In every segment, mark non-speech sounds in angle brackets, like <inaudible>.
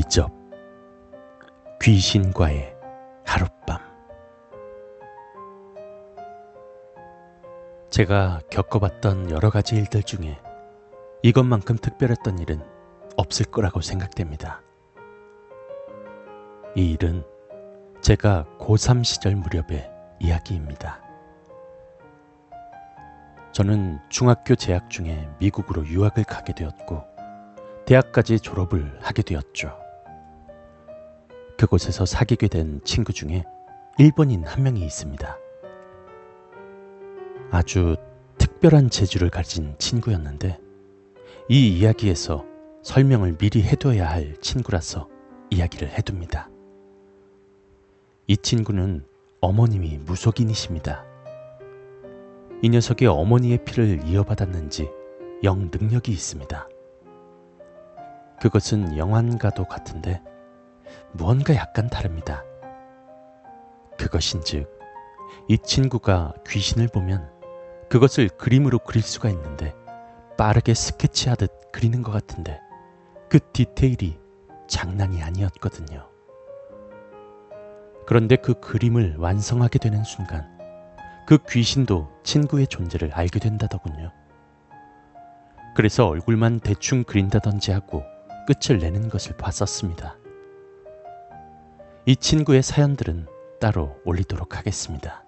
이접 귀신과의 하룻밤 제가 겪어봤던 여러 가지 일들 중에 이것만큼 특별했던 일은 없을 거라고 생각됩니다. 이 일은 제가 고3 시절 무렵의 이야기입니다. 저는 중학교 재학 중에 미국으로 유학을 가게 되었고, 대학까지 졸업을 하게 되었죠. 그곳에서 사귀게 된 친구 중에 일본인 한 명이 있습니다. 아주 특별한 재주를 가진 친구였는데, 이 이야기에서 설명을 미리 해둬야 할 친구라서 이야기를 해둡니다. 이 친구는 어머님이 무속인이십니다. 이 녀석이 어머니의 피를 이어받았는지 영 능력이 있습니다. 그것은 영환과도 같은데 무언가 약간 다릅니다. 그것인즉 이 친구가 귀신을 보면 그것을 그림으로 그릴 수가 있는데 빠르게 스케치하듯 그리는 것 같은데 그 디테일이 장난이 아니었거든요. 그런데 그 그림을 완성하게 되는 순간 그 귀신도 친구의 존재를 알게 된다더군요. 그래서 얼굴만 대충 그린다든지 하고 끝을 내는 것을 봤었습니다. 이 친구의 사연들은 따로 올리도록 하겠습니다.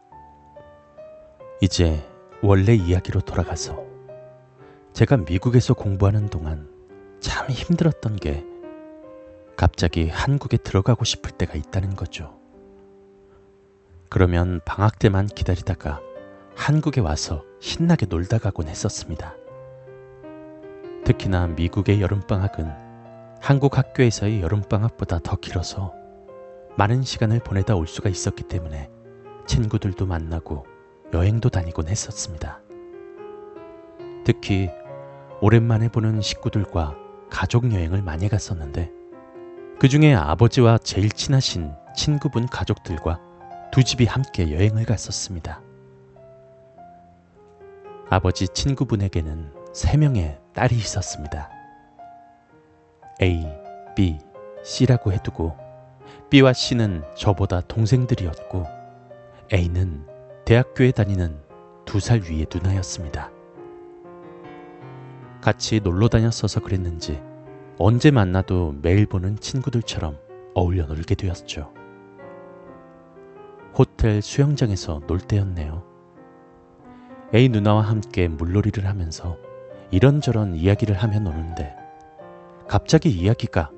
이제 원래 이야기로 돌아가서 제가 미국에서 공부하는 동안 참 힘들었던 게 갑자기 한국에 들어가고 싶을 때가 있다는 거죠. 그러면 방학 때만 기다리다가 한국에 와서 신나게 놀다 가곤 했었습니다. 특히나 미국의 여름방학은 한국 학교에서의 여름방학보다 더 길어서 많은 시간을 보내다 올 수가 있었기 때문에 친구들도 만나고 여행도 다니곤 했었습니다. 특히 오랜만에 보는 식구들과 가족 여행을 많이 갔었는데 그 중에 아버지와 제일 친하신 친구분 가족들과 두 집이 함께 여행을 갔었습니다. 아버지 친구분에게는 세 명의 딸이 있었습니다. A, B, C라고 해두고 B와 C는 저보다 동생들이었고 A는 대학교에 다니는 두 살 위의 누나였습니다. 같이 놀러 다녔어서 그랬는지 언제 만나도 매일 보는 친구들처럼 어울려 놀게 되었죠. 호텔 수영장에서 놀 때였네요. A 누나와 함께 물놀이를 하면서 이런저런 이야기를 하며 노는데 갑자기 이야기가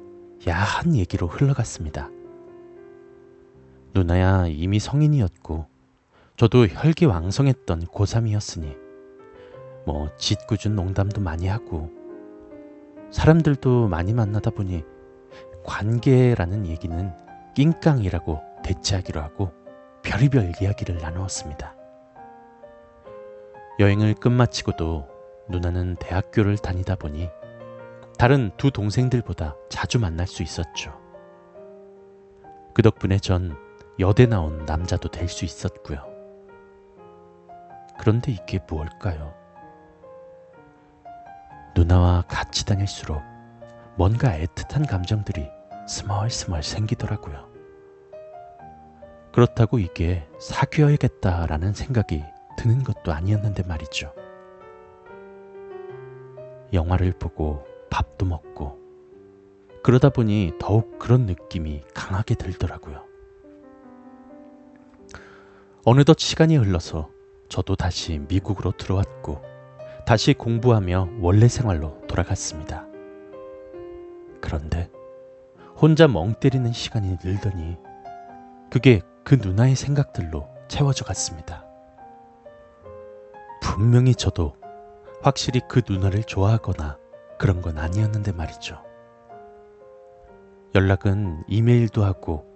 야한 얘기로 흘러갔습니다. 누나야 이미 성인이었고 저도 혈기왕성했던 고3이었으니 뭐 짓궂은 농담도 많이 하고 사람들도 많이 만나다 보니 관계라는 얘기는 낑깡이라고 대체하기로 하고 별의별 이야기를 나누었습니다. 여행을 끝마치고도 누나는 대학교를 다니다 보니 다른 두 동생들보다 자주 만날 수 있었죠. 그 덕분에 전 여대 나온 남자도 될 수 있었고요. 그런데 이게 무엇일까요? 누나와 같이 다닐수록 뭔가 애틋한 감정들이 스멀스멀 생기더라고요. 그렇다고 이게 사귀어야겠다라는 생각이 드는 것도 아니었는데 말이죠. 영화를 보고 밥도 먹고 그러다 보니 더욱 그런 느낌이 강하게 들더라고요. 어느덧 시간이 흘러서 저도 다시 미국으로 들어왔고 다시 공부하며 원래 생활로 돌아갔습니다. 그런데 혼자 멍 때리는 시간이 늘더니 그게 그 누나의 생각들로 채워져 갔습니다. 분명히 저도 확실히 그 누나를 좋아하거나 그런 건 아니었는데 말이죠. 연락은 이메일도 하고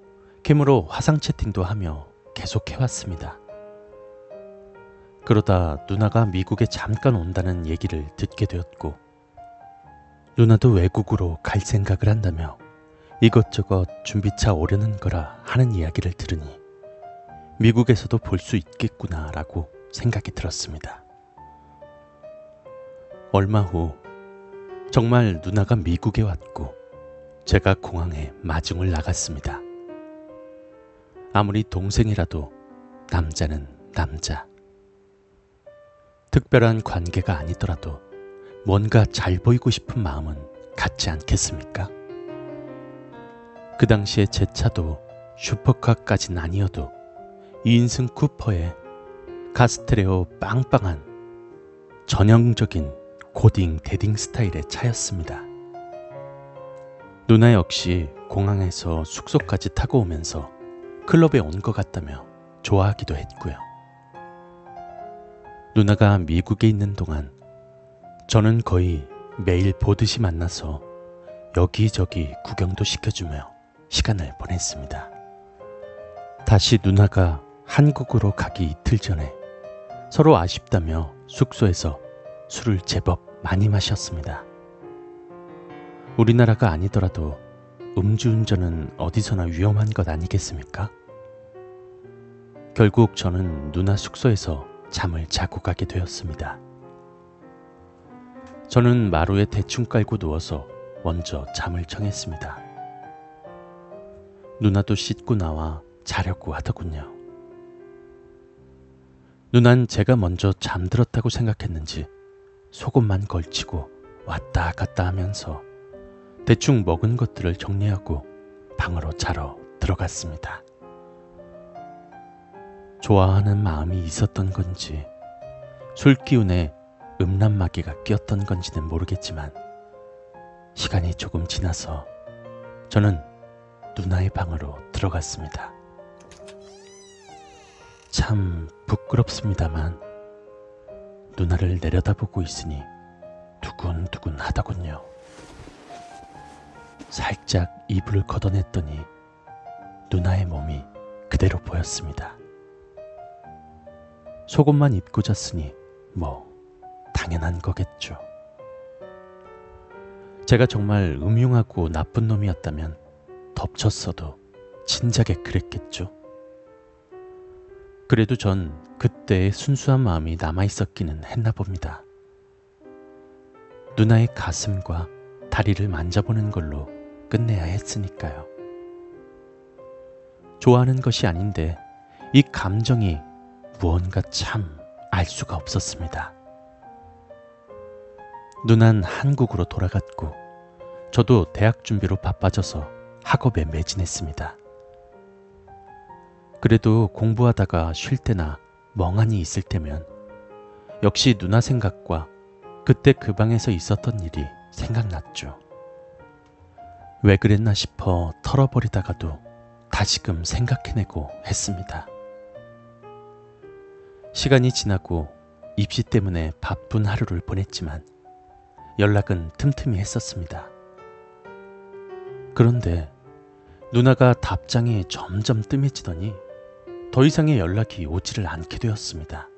캠으로 화상 채팅도 하며 계속 해왔습니다. 그러다 누나가 미국에 잠깐 온다는 얘기를 듣게 되었고, 누나도 외국으로 갈 생각을 한다며 이것저것 준비차 오려는 거라 하는 이야기를 들으니 미국에서도 볼 수 있겠구나라고 생각이 들었습니다. 얼마 후 정말 누나가 미국에 왔고 제가 공항에 마중을 나갔습니다. 아무리 동생이라도 남자는 남자. 특별한 관계가 아니더라도 뭔가 잘 보이고 싶은 마음은 같지 않겠습니까? 그 당시에 제 차도 슈퍼카까진 아니어도 2인승 쿠퍼에 가스테레오 빵빵한 전형적인 고딩 데딩 스타일의 차였습니다. 누나 역시 공항에서 숙소까지 타고 오면서 클럽에 온 것 같다며 좋아하기도 했고요. 누나가 미국에 있는 동안 저는 거의 매일 보듯이 만나서 여기저기 구경도 시켜주며 시간을 보냈습니다. 다시 누나가 한국으로 가기 이틀 전에 서로 아쉽다며 숙소에서 술을 제법 많이 마셨습니다. 우리나라가 아니더라도 음주운전은 어디서나 위험한 것 아니겠습니까? 결국 저는 누나 숙소에서 잠을 자고 가게 되었습니다. 저는 마루에 대충 깔고 누워서 먼저 잠을 청했습니다. 누나도 씻고 나와 자려고 하더군요. 누난 제가 먼저 잠들었다고 생각했는지 속옷만 걸치고 왔다 갔다 하면서 대충 먹은 것들을 정리하고 방으로 자러 들어갔습니다. 좋아하는 마음이 있었던 건지 술 기운에 음란마귀가 끼었던 건지는 모르겠지만 시간이 조금 지나서 저는 누나의 방으로 들어갔습니다. 참 부끄럽습니다만 누나를 내려다보고 있으니 두근두근 하더군요. 살짝 이불을 걷어냈더니 누나의 몸이 그대로 보였습니다. 속옷만 입고 잤으니 뭐 당연한 거겠죠. 제가 정말 음흉하고 나쁜 놈이었다면 덮쳤어도 진작에 그랬겠죠. 그래도 전 그때의 순수한 마음이 남아 있었기는 했나 봅니다. 누나의 가슴과 다리를 만져보는 걸로 끝내야 했으니까요. 좋아하는 것이 아닌데 이 감정이 무언가 참 알 수가 없었습니다. 누난 한국으로 돌아갔고 저도 대학 준비로 바빠져서 학업에 매진했습니다. 그래도 공부하다가 쉴 때나 멍하니 있을 때면 역시 누나 생각과 그때 그 방에서 있었던 일이 생각났죠. 왜 그랬나 싶어 털어버리다가도 다시금 생각해내고 했습니다. 시간이 지나고 입시 때문에 바쁜 하루를 보냈지만 연락은 틈틈이 했었습니다. 그런데 누나가 답장이 점점 뜸해지더니 더 이상의 연락이 오지를 않게 되었습니다.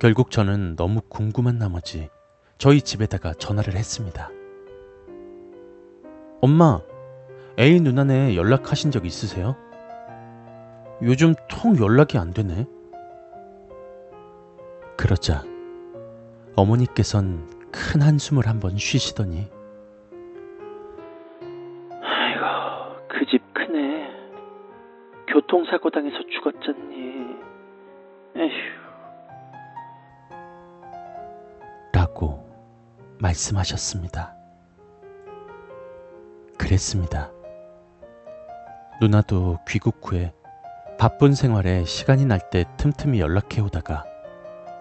결국 저는 너무 궁금한 나머지 저희 집에다가 전화를 했습니다. 엄마, A 누나네 연락하신 적 있으세요? 요즘 통 연락이 안 되네. 그러자 어머니께선 큰 한숨을 한번 쉬시더니 아이고, 그 집 크네. 교통사고 당해서 죽었잖니. 에휴. 라고 말씀하셨습니다. 그랬습니다. 누나도 귀국 후에 바쁜 생활에 시간이 날 때 틈틈이 연락해 오다가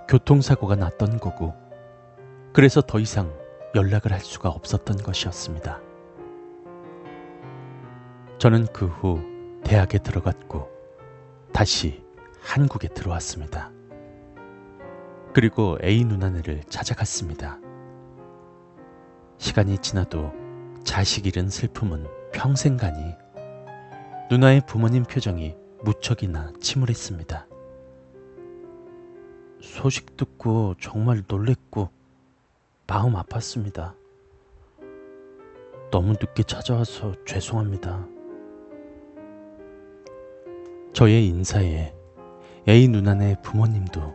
교통사고가 났던 거고, 그래서 더 이상 연락을 할 수가 없었던 것이었습니다. 저는 그 후 대학에 들어갔고, 다시 한국에 들어왔습니다. 그리고 A 누나네를 찾아갔습니다. 시간이 지나도 자식 잃은 슬픔은 평생 가니 누나의 부모님 표정이 무척이나 침울했습니다. 소식 듣고 정말 놀랬고 마음 아팠습니다. 너무 늦게 찾아와서 죄송합니다. 저의 인사에 A 누나네 부모님도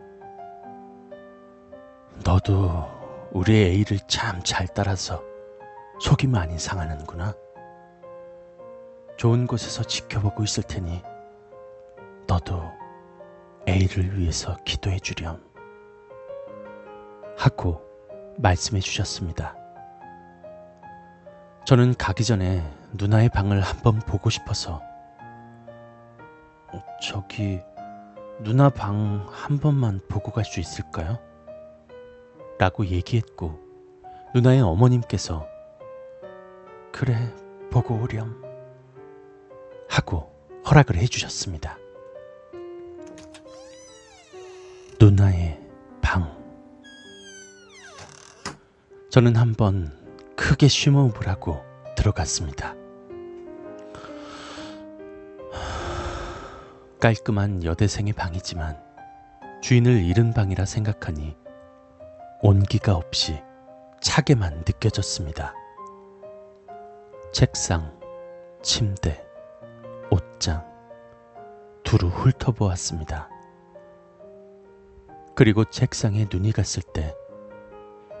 너도 우리 A를 참 잘 따라서 속이 많이 상하는구나. 좋은 곳에서 지켜보고 있을 테니 너도 A를 위해서 기도해 주렴. 하고 말씀해 주셨습니다. 저는 가기 전에 누나의 방을 한번 보고 싶어서 어, 저기 누나 방 한 번만 보고 갈 수 있을까요? 라고 얘기했고 누나의 어머님께서 그래 보고 오렴 하고 허락을 해주셨습니다. 누나의 방 저는 한번 크게 쉼호흡을 하고 들어갔습니다. 깔끔한 여대생의 방이지만 주인을 잃은 방이라 생각하니 온기가 없이 차게만 느껴졌습니다. 책상, 침대, 옷장, 두루 훑어보았습니다. 그리고 책상에 눈이 갔을 때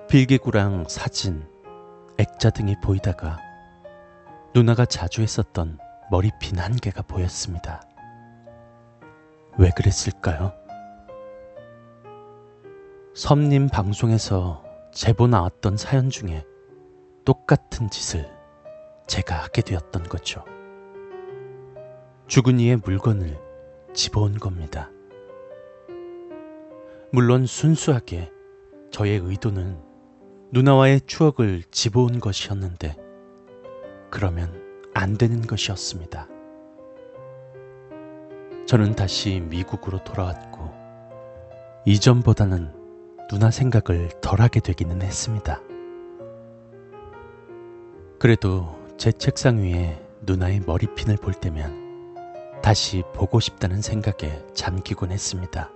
필기구랑 사진, 액자 등이 보이다가 누나가 자주 했었던 머리핀 한 개가 보였습니다. 왜 그랬을까요? 섬님 방송에서 제보 나왔던 사연 중에 똑같은 짓을 제가 하게 되었던 거죠. 죽은 이의 물건을 집어온 겁니다. 물론 순수하게 저의 의도는 누나와의 추억을 집어온 것이었는데, 그러면 안 되는 것이었습니다. 저는 다시 미국으로 돌아왔고, 이전보다는 누나 생각을 덜 하게 되기는 했습니다. 그래도 제 책상 위에 누나의 머리핀을 볼 때면 다시 보고 싶다는 생각에 잠기곤 했습니다.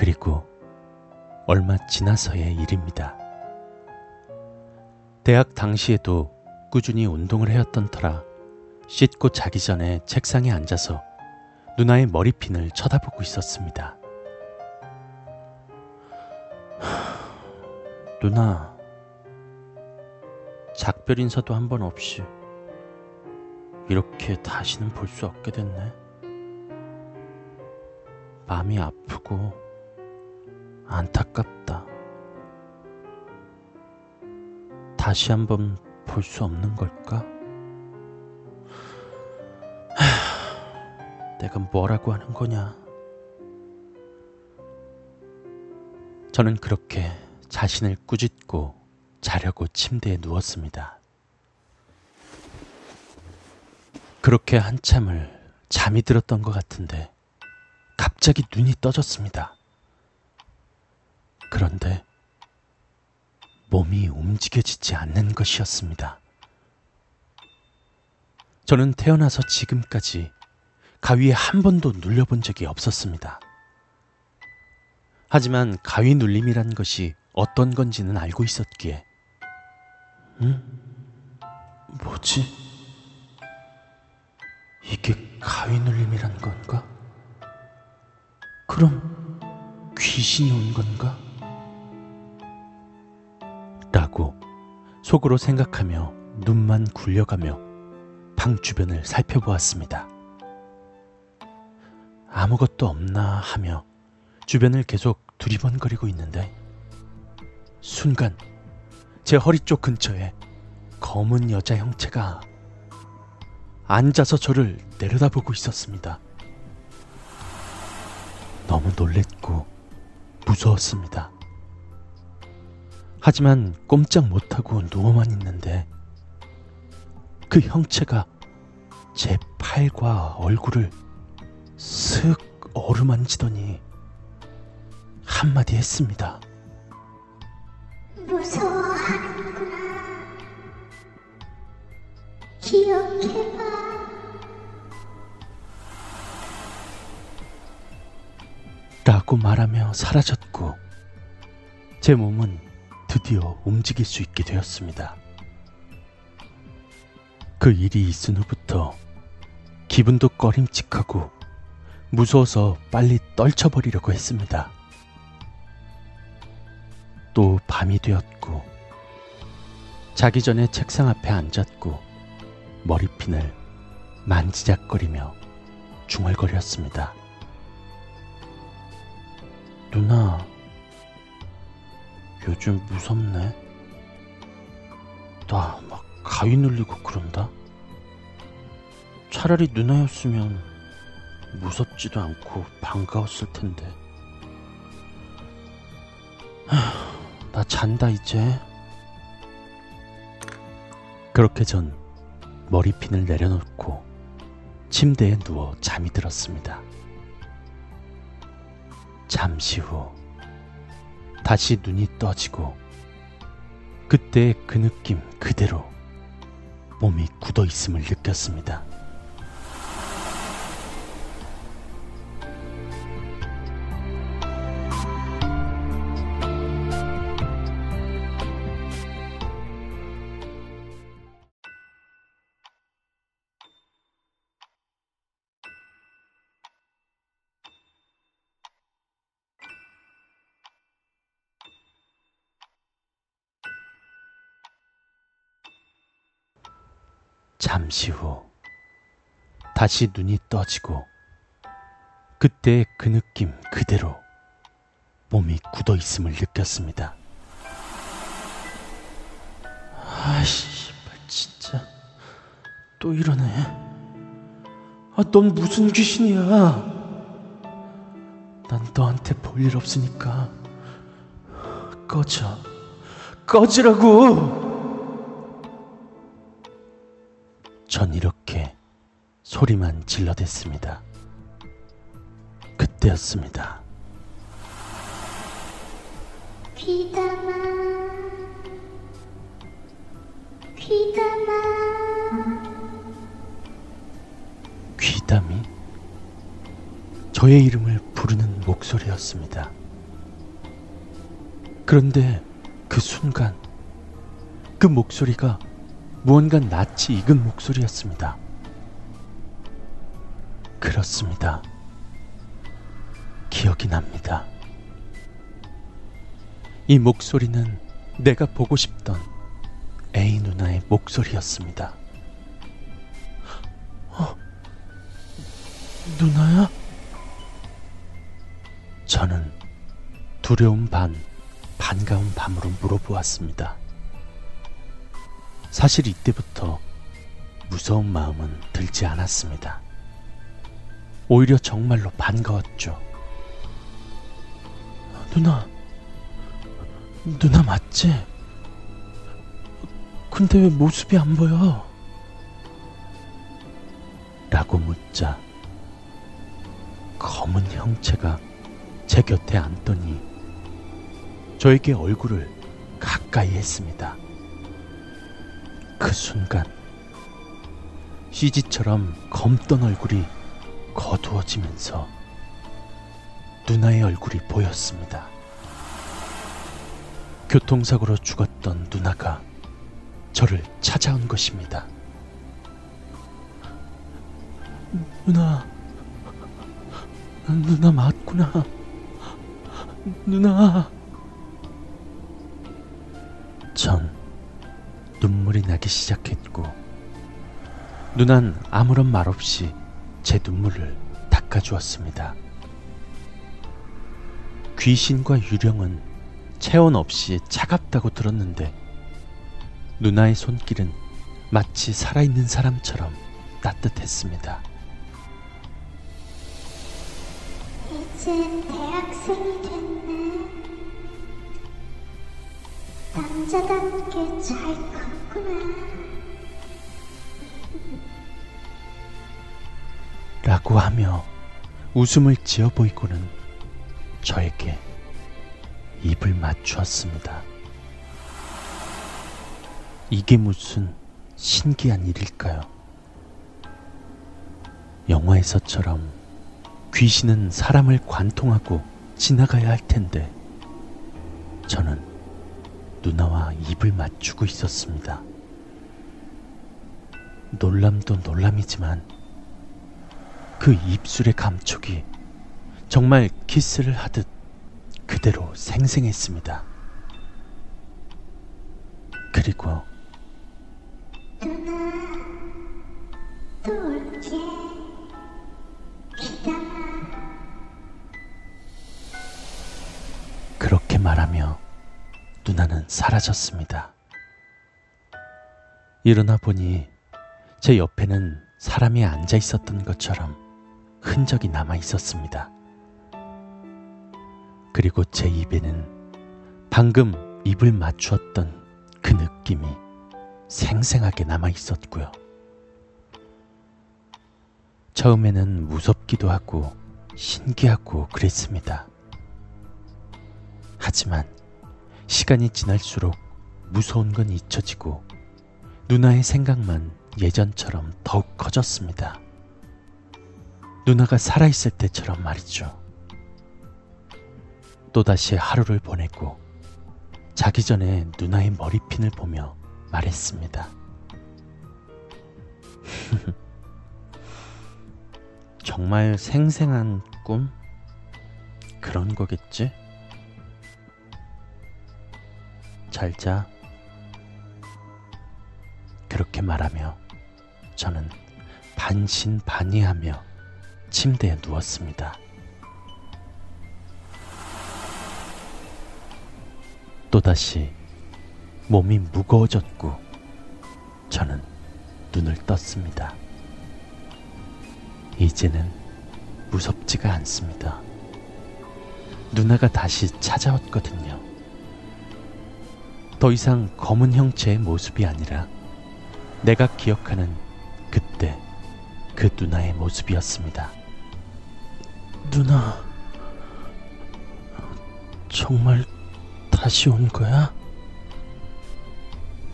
그리고 얼마 지나서의 일입니다. 대학 당시에도 꾸준히 운동을 해왔던 터라 씻고 자기 전에 책상에 앉아서 누나의 머리핀을 쳐다보고 있었습니다. <sighs> 누나, 작별 인사도 한 번 없이 이렇게 다시는 볼 수 없게 됐네. 마음이 아프고 안타깝다. 다시 한번 볼 수 없는 걸까? 하, <sighs> 내가 뭐라고 하는 거냐? 저는 그렇게 자신을 꾸짖고 자려고 침대에 누웠습니다. 그렇게 한참을 잠이 들었던 것 같은데 갑자기 눈이 떠졌습니다. 그런데 몸이 움직여지지 않는 것이었습니다. 저는 태어나서 지금까지 가위에 한 번도 눌려본 적이 없었습니다. 하지만 가위 눌림이란 것이 어떤 건지는 알고 있었기에, 응? 뭐지? 이게 가위 눌림이란 건가? 그럼 귀신이 온 건가? 속으로 생각하며 눈만 굴려가며 방 주변을 살펴보았습니다. 아무것도 없나 하며 주변을 계속 두리번거리고 있는데 순간 제 허리 쪽 근처에 검은 여자 형체가 앉아서 저를 내려다보고 있었습니다. 너무 놀랬고 무서웠습니다. 하지만 꼼짝 못하고 누워만 있는데 그 형체가 제 팔과 얼굴을 슥 어루만지더니 한마디 했습니다. 무서워하는구나. 기억해봐. 라고 말하며 사라졌고 제 몸은 드디어 움직일 수 있게 되었습니다. 그 일이 있은 후부터 기분도 꺼림칙하고 무서워서 빨리 떨쳐버리려고 했습니다. 또 밤이 되었고 자기 전에 책상 앞에 앉았고 머리핀을 만지작거리며 중얼거렸습니다. 누나, 요즘 무섭네. 나 막 가위 눌리고 그런다. 차라리 누나였으면 무섭지도 않고 반가웠을 텐데. 하, <sighs> 나 잔다 이제. 그렇게 전 머리핀을 내려놓고 침대에 누워 잠이 들었습니다. 잠시 후 다시 눈이 떠지고 그때 그 느낌 그대로 몸이 굳어 있음을 느꼈습니다. 잠시 후 다시 눈이 떠지고 그때 그 느낌 그대로 몸이 굳어 있음을 느꼈습니다. 아씨, 진짜 또 이러네. 아, 넌 무슨 귀신이야? 난 너한테 볼 일 없으니까 꺼져, 꺼지라고. 전 이렇게 소리만 질러댔습니다. 그때였습니다. 귀담아 귀담아 귀담이 저의 이름을 부르는 목소리였습니다. 그런데 그 순간 그 목소리가 무언가 낯이 익은 목소리였습니다. 그렇습니다. 기억이 납니다. 이 목소리는 내가 보고 싶던 A 누나의 목소리였습니다. 어, 누나야? 저는 두려움 반, 반가운 밤으로 물어보았습니다. 사실 이때부터 무서운 마음은 들지 않았습니다. 오히려 정말로 반가웠죠. 누나, 누나 맞지? 근데 왜 모습이 안 보여? 라고 묻자 검은 형체가 제 곁에 앉더니 저에게 얼굴을 가까이 했습니다. 그 순간 CG처럼 검던 얼굴이 거두어지면서 누나의 얼굴이 보였습니다. 교통사고로 죽었던 누나가 저를 찾아온 것입니다. 누나, 누나 맞구나. 누나. 전 눈물이 나기 시작했고, 누난 아무런 말 없이 제 눈물을 닦아주었습니다. 귀신과 유령은 체온 없이 차갑다고 들었는데, 누나의 손길은 마치 살아있는 사람처럼 따뜻했습니다. 이젠 대학생이 됐네 남자답게 잘 컸구나 라고 하며 웃음을 지어 보이고는 저에게 입을 맞추었습니다. 이게 무슨 신기한 일일까요? 영화에서처럼 귀신은 사람을 관통하고 지나가야 할 텐데 저는 누나와 입을 맞추고 있었습니다. 놀람도 놀람이지만 그 입술의 감촉이 정말 키스를 하듯 그대로 생생했습니다. 그리고 그렇게 말하며 누나는 사라졌습니다. 일어나 보니 제 옆에는 사람이 앉아 있었던 것처럼 흔적이 남아 있었습니다. 그리고 제 입에는 방금 입을 맞추었던 그 느낌이 생생하게 남아 있었고요. 처음에는 무섭기도 하고 신기하고 그랬습니다. 하지만 시간이 지날수록 무서운 건 잊혀지고 누나의 생각만 예전처럼 더욱 커졌습니다. 누나가 살아있을 때처럼 말이죠. 또다시 하루를 보내고 자기 전에 누나의 머리핀을 보며 말했습니다. <laughs> 정말 생생한 꿈? 그런 거겠지? 잘 자. 그렇게 말하며 저는 반신반의하며 침대에 누웠습니다. 또다시 몸이 무거워졌고 저는 눈을 떴습니다. 이제는 무섭지가 않습니다. 누나가 다시 찾아왔거든요. 더 이상 검은 형체의 모습이 아니라 내가 기억하는 그때 그 누나의 모습이었습니다. 누나, 정말 다시 온 거야?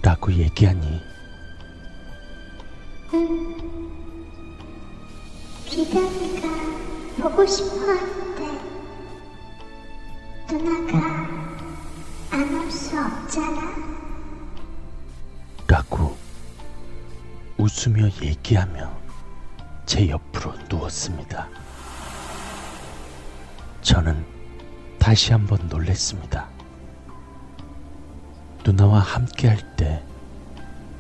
라고 얘기하니 비담이가 보고 싶어 하는데 누나가 안올수 없잖아. 라고 웃으며 얘기하며 제 옆으로 누웠습니다. 저는 다시 한번 놀랬습니다. 누나와 함께 할 때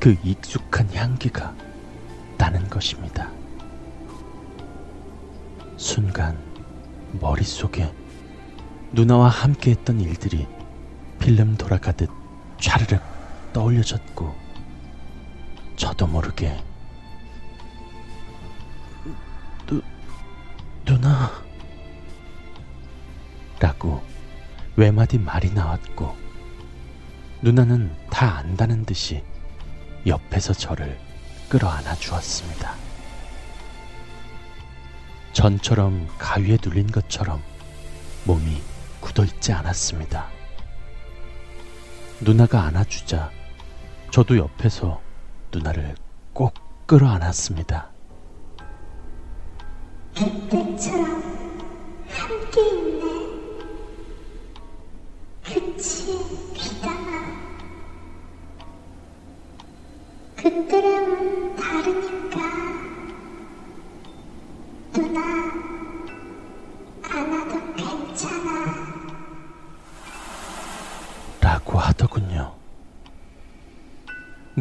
그 익숙한 향기가 나는 것입니다. 순간 머릿속에 누나와 함께 했던 일들이 필름 돌아가듯 촤르륵 떠올려졌고 저도 모르게 누, 누나 라고 외마디 말이 나왔고 누나는 다 안다는 듯이 옆에서 저를 끌어안아 주었습니다. 전처럼 가위에 눌린 것처럼 몸이 굳어있지 않았습니다. 누나가 안아주자 저도 옆에서 누나를 꼭 끌어안았습니다. 그때처럼 함께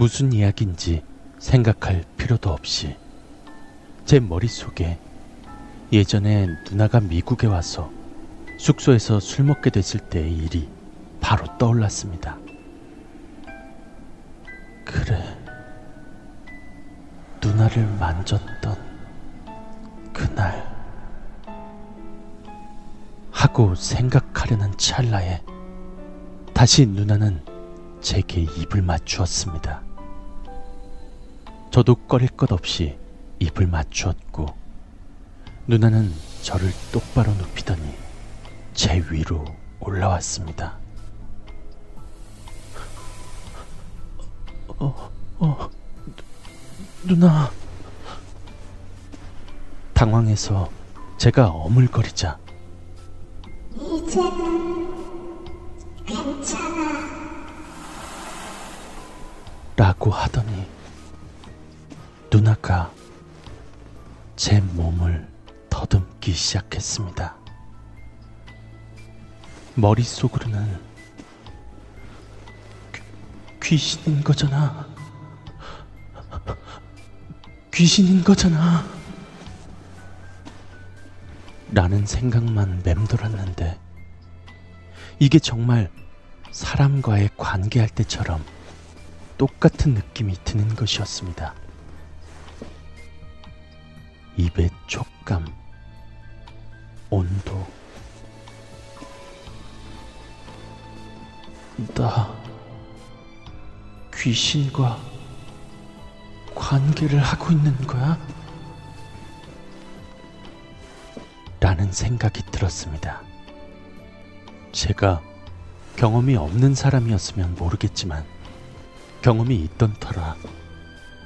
무슨 이야기인지 생각할 필요도 없이 제 머릿속에 예전에 누나가 미국에 와서 숙소에서 술 먹게 됐을 때의 일이 바로 떠올랐습니다. 그래. 누나를 만졌던 그날. 하고 생각하려는 찰나에 다시 누나는 제게 입을 맞추었습니다. 저도 꺼릴 것 없이 입을 맞추었고 누나는 저를 똑바로 눕히더니 제 위로 올라왔습니다. 어, 어, 누, 누나. 당황해서 제가 어물거리자 이제 머릿속으로는 귀, 귀신인 거잖아. 귀신인 거잖아. 라는 생각만 맴돌았는데 이게 정말 사람과의 관계할 때처럼 똑같은 느낌이 드는 것이었습니다. 입의 촉감, 온도. 나 귀신과 관계를 하고 있는 거야? 라는 생각이 들었습니다. 제가 경험이 없는 사람이었으면 모르겠지만 경험이 있던 터라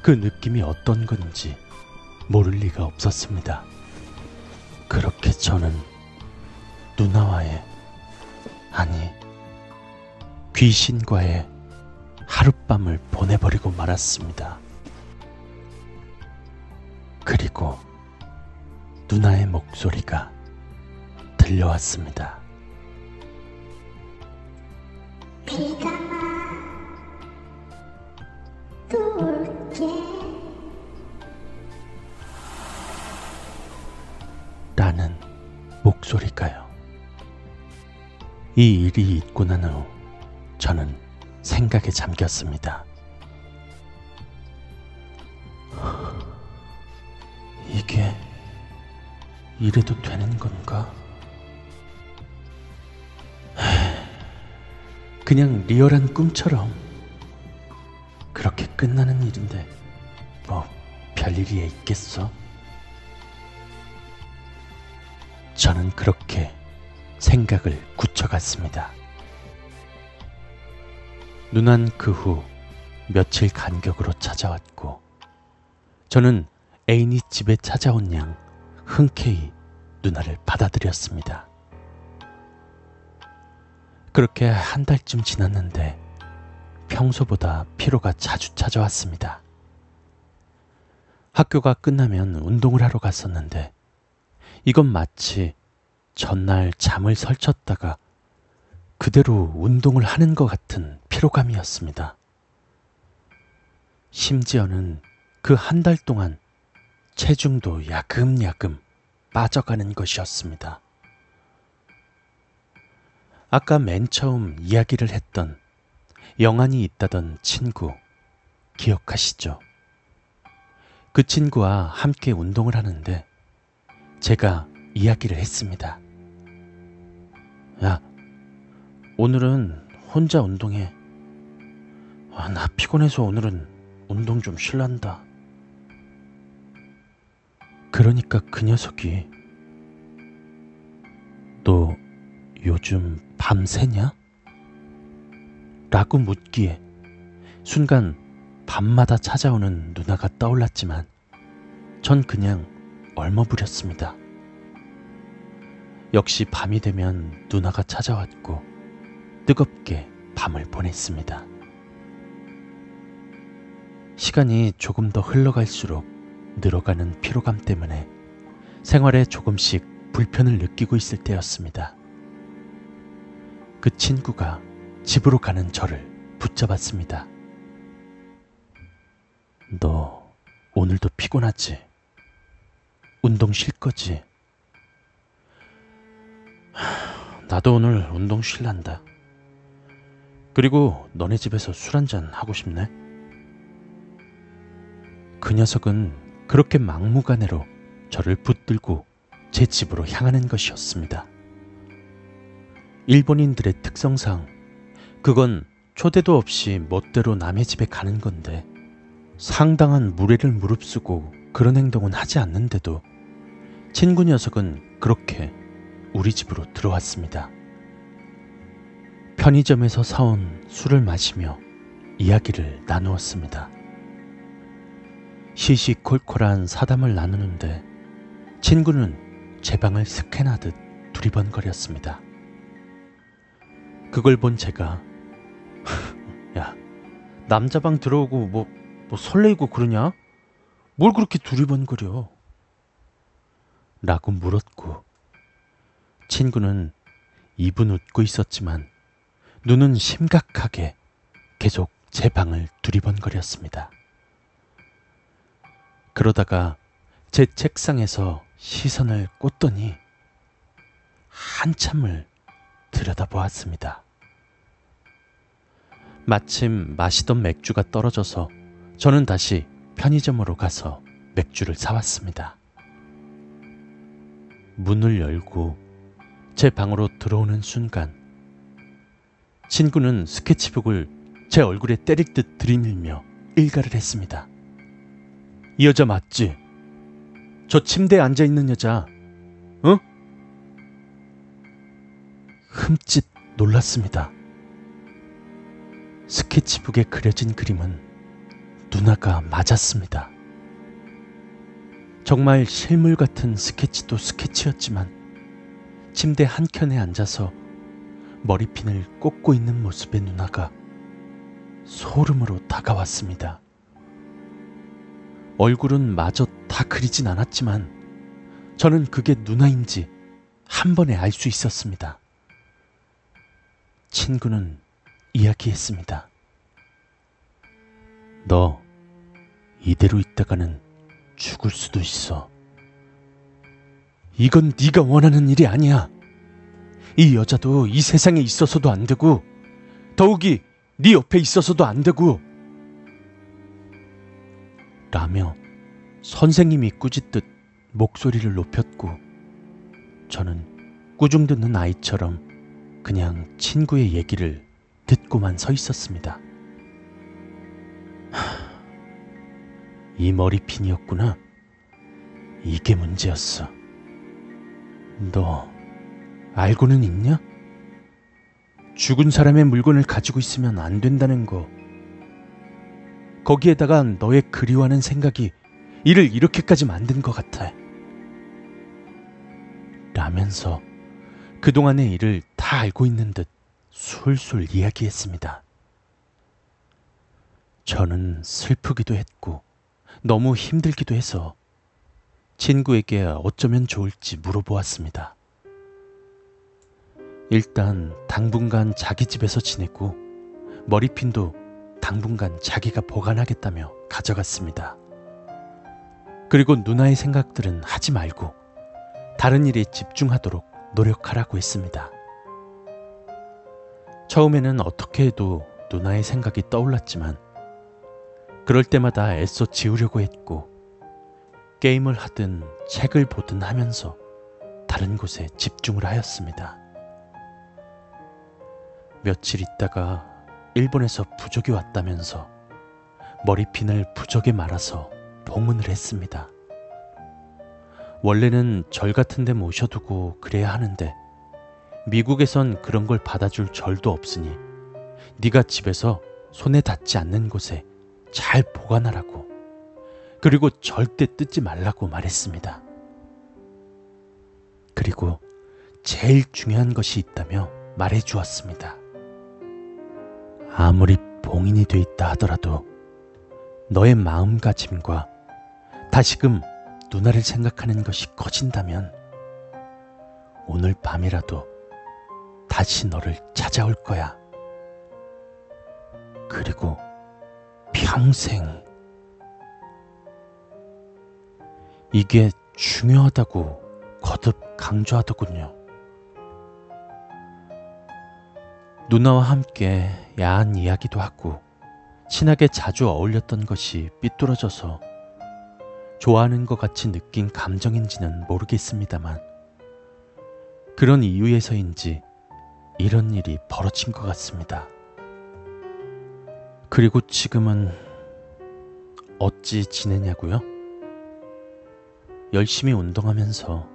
그 느낌이 어떤 건지 모를 리가 없었습니다. 그렇게 저는 누나와의 아니 귀신과의 하룻밤을 보내버리고 말았습니다. 그리고 누나의 목소리가 들려왔습니다. 비가 와. 또 올게. 라는 목소리가요. 이 일이 있고 난 후 저는 생각에 잠겼습니다. 이게 이래도 되는 건가? 그냥 리얼한 꿈처럼 그렇게 끝나는 일인데 뭐 별일이 있겠어? 저는 그렇게 생각을 굳혀갔습니다. 누난 그 후 며칠 간격으로 찾아왔고 저는 애인이 집에 찾아온 양 흔쾌히 누나를 받아들였습니다. 그렇게 한 달쯤 지났는데 평소보다 피로가 자주 찾아왔습니다. 학교가 끝나면 운동을 하러 갔었는데 이건 마치 전날 잠을 설쳤다가 그대로 운동을 하는 것 같은 피로감이었습니다. 심지어는 그 한 달 동안 체중도 야금야금 빠져가는 것이었습니다. 아까 맨 처음 이야기를 했던 영안이 있다던 친구 기억하시죠? 그 친구와 함께 운동을 하는데 제가 이야기를 했습니다. 야, 오늘은 혼자 운동해. 아, 나 피곤해서 오늘은 운동 좀 쉴란다. 그러니까 그 녀석이 너 요즘 밤새냐? 라고 묻기에 순간 밤마다 찾아오는 누나가 떠올랐지만 전 그냥 얼머무렸습니다. 역시 밤이 되면 누나가 찾아왔고 뜨겁게 밤을 보냈습니다. 시간이 조금 더 흘러갈수록 늘어가는 피로감 때문에 생활에 조금씩 불편을 느끼고 있을 때였습니다. 그 친구가 집으로 가는 저를 붙잡았습니다. 너 오늘도 피곤하지? 운동 쉴 거지? 하, 나도 오늘 운동 쉴란다. 그리고 너네 집에서 술 한잔 하고 싶네. 그 녀석은 그렇게 막무가내로 저를 붙들고 제 집으로 향하는 것이었습니다. 일본인들의 특성상 그건 초대도 없이 멋대로 남의 집에 가는 건데 상당한 무례를 무릅쓰고 그런 행동은 하지 않는데도 친구 녀석은 그렇게 우리 집으로 들어왔습니다. 편의점에서 사온 술을 마시며 이야기를 나누었습니다. 시시콜콜한 사담을 나누는데 친구는 제 방을 스캔하듯 두리번거렸습니다. 그걸 본 제가 <laughs> 야 남자 방 들어오고 뭐, 뭐 설레이고 그러냐? 뭘 그렇게 두리번거려? 라고 물었고 친구는 입은 웃고 있었지만 눈은 심각하게 계속 제 방을 두리번거렸습니다. 그러다가 제 책상에서 시선을 꽂더니 한참을 들여다보았습니다. 마침 마시던 맥주가 떨어져서 저는 다시 편의점으로 가서 맥주를 사왔습니다. 문을 열고 제 방으로 들어오는 순간 친구는 스케치북을 제 얼굴에 때릴 듯 들이밀며 일가를 했습니다. 이 여자 맞지? 저 침대에 앉아 있는 여자, 어? 흠칫 놀랐습니다. 스케치북에 그려진 그림은 누나가 맞았습니다. 정말 실물 같은 스케치도 스케치였지만 침대 한켠에 앉아서 머리핀을 꽂고 있는 모습의 누나가 소름으로 다가왔습니다. 얼굴은 마저 다 그리진 않았지만 저는 그게 누나인지 한 번에 알 수 있었습니다. 친구는 이야기했습니다. 너 이대로 있다가는 죽을 수도 있어. 이건 네가 원하는 일이 아니야. 이 여자도 이 세상에 있어서도 안 되고 더욱이 네 옆에 있어서도 안 되고 라며 선생님이 꾸짖듯 목소리를 높였고 저는 꾸중 듣는 아이처럼 그냥 친구의 얘기를 듣고만 서 있었습니다. 하, 이 머리핀이었구나. 이게 문제였어. 너 알고는 있냐? 죽은 사람의 물건을 가지고 있으면 안 된다는 거. 거기에다가 너의 그리워하는 생각이 이를 이렇게까지 만든 것 같아. 라면서 그동안의 일을 다 알고 있는 듯 술술 이야기했습니다. 저는 슬프기도 했고 너무 힘들기도 해서 친구에게 어쩌면 좋을지 물어보았습니다. 일단 당분간 자기 집에서 지내고 머리핀도 당분간 자기가 보관하겠다며 가져갔습니다. 그리고 누나의 생각들은 하지 말고 다른 일에 집중하도록 노력하라고 했습니다. 처음에는 어떻게 해도 누나의 생각이 떠올랐지만 그럴 때마다 애써 지우려고 했고 게임을 하든 책을 보든 하면서 다른 곳에 집중을 하였습니다. 며칠 있다가 일본에서 부적이 왔다면서 머리핀을 부적에 말아서 봉은을 했습니다. 원래는 절 같은 데 모셔두고 그래야 하는데 미국에선 그런 걸 받아줄 절도 없으니 네가 집에서 손에 닿지 않는 곳에 잘 보관하라고 그리고 절대 뜯지 말라고 말했습니다. 그리고 제일 중요한 것이 있다며 말해 주었습니다. 아무리 봉인이 돼 있다 하더라도 너의 마음가짐과 다시금 누나를 생각하는 것이 커진다면 오늘 밤이라도 다시 너를 찾아올 거야. 그리고 평생 이게 중요하다고 거듭 강조하더군요. 누나와 함께 야한 이야기도 하고 친하게 자주 어울렸던 것이 삐뚤어져서 좋아하는 것 같이 느낀 감정인지는 모르겠습니다만 그런 이유에서인지 이런 일이 벌어진 것 같습니다. 그리고 지금은 어찌 지내냐고요? 열심히 운동하면서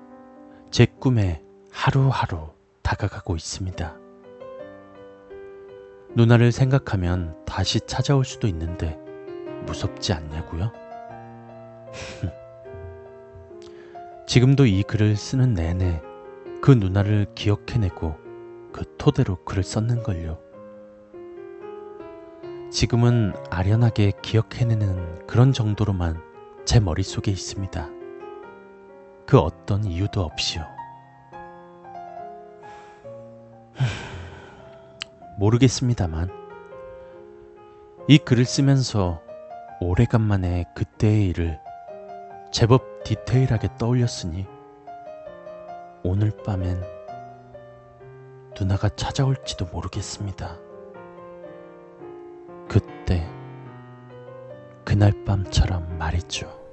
제 꿈에 하루하루 다가가고 있습니다. 누나를 생각하면 다시 찾아올 수도 있는데 무섭지 않냐고요? <laughs> 지금도 이 글을 쓰는 내내 그 누나를 기억해내고 그 토대로 글을 썼는걸요. 지금은 아련하게 기억해내는 그런 정도로만 제 머릿속에 있습니다. 그 어떤 이유도 없이요. 모르겠습니다만 이 글을 쓰면서 오래간만에 그때의 일을 제법 디테일하게 떠올렸으니 오늘 밤엔 누나가 찾아올지도 모르겠습니다. 그때 그날 밤처럼 말이죠.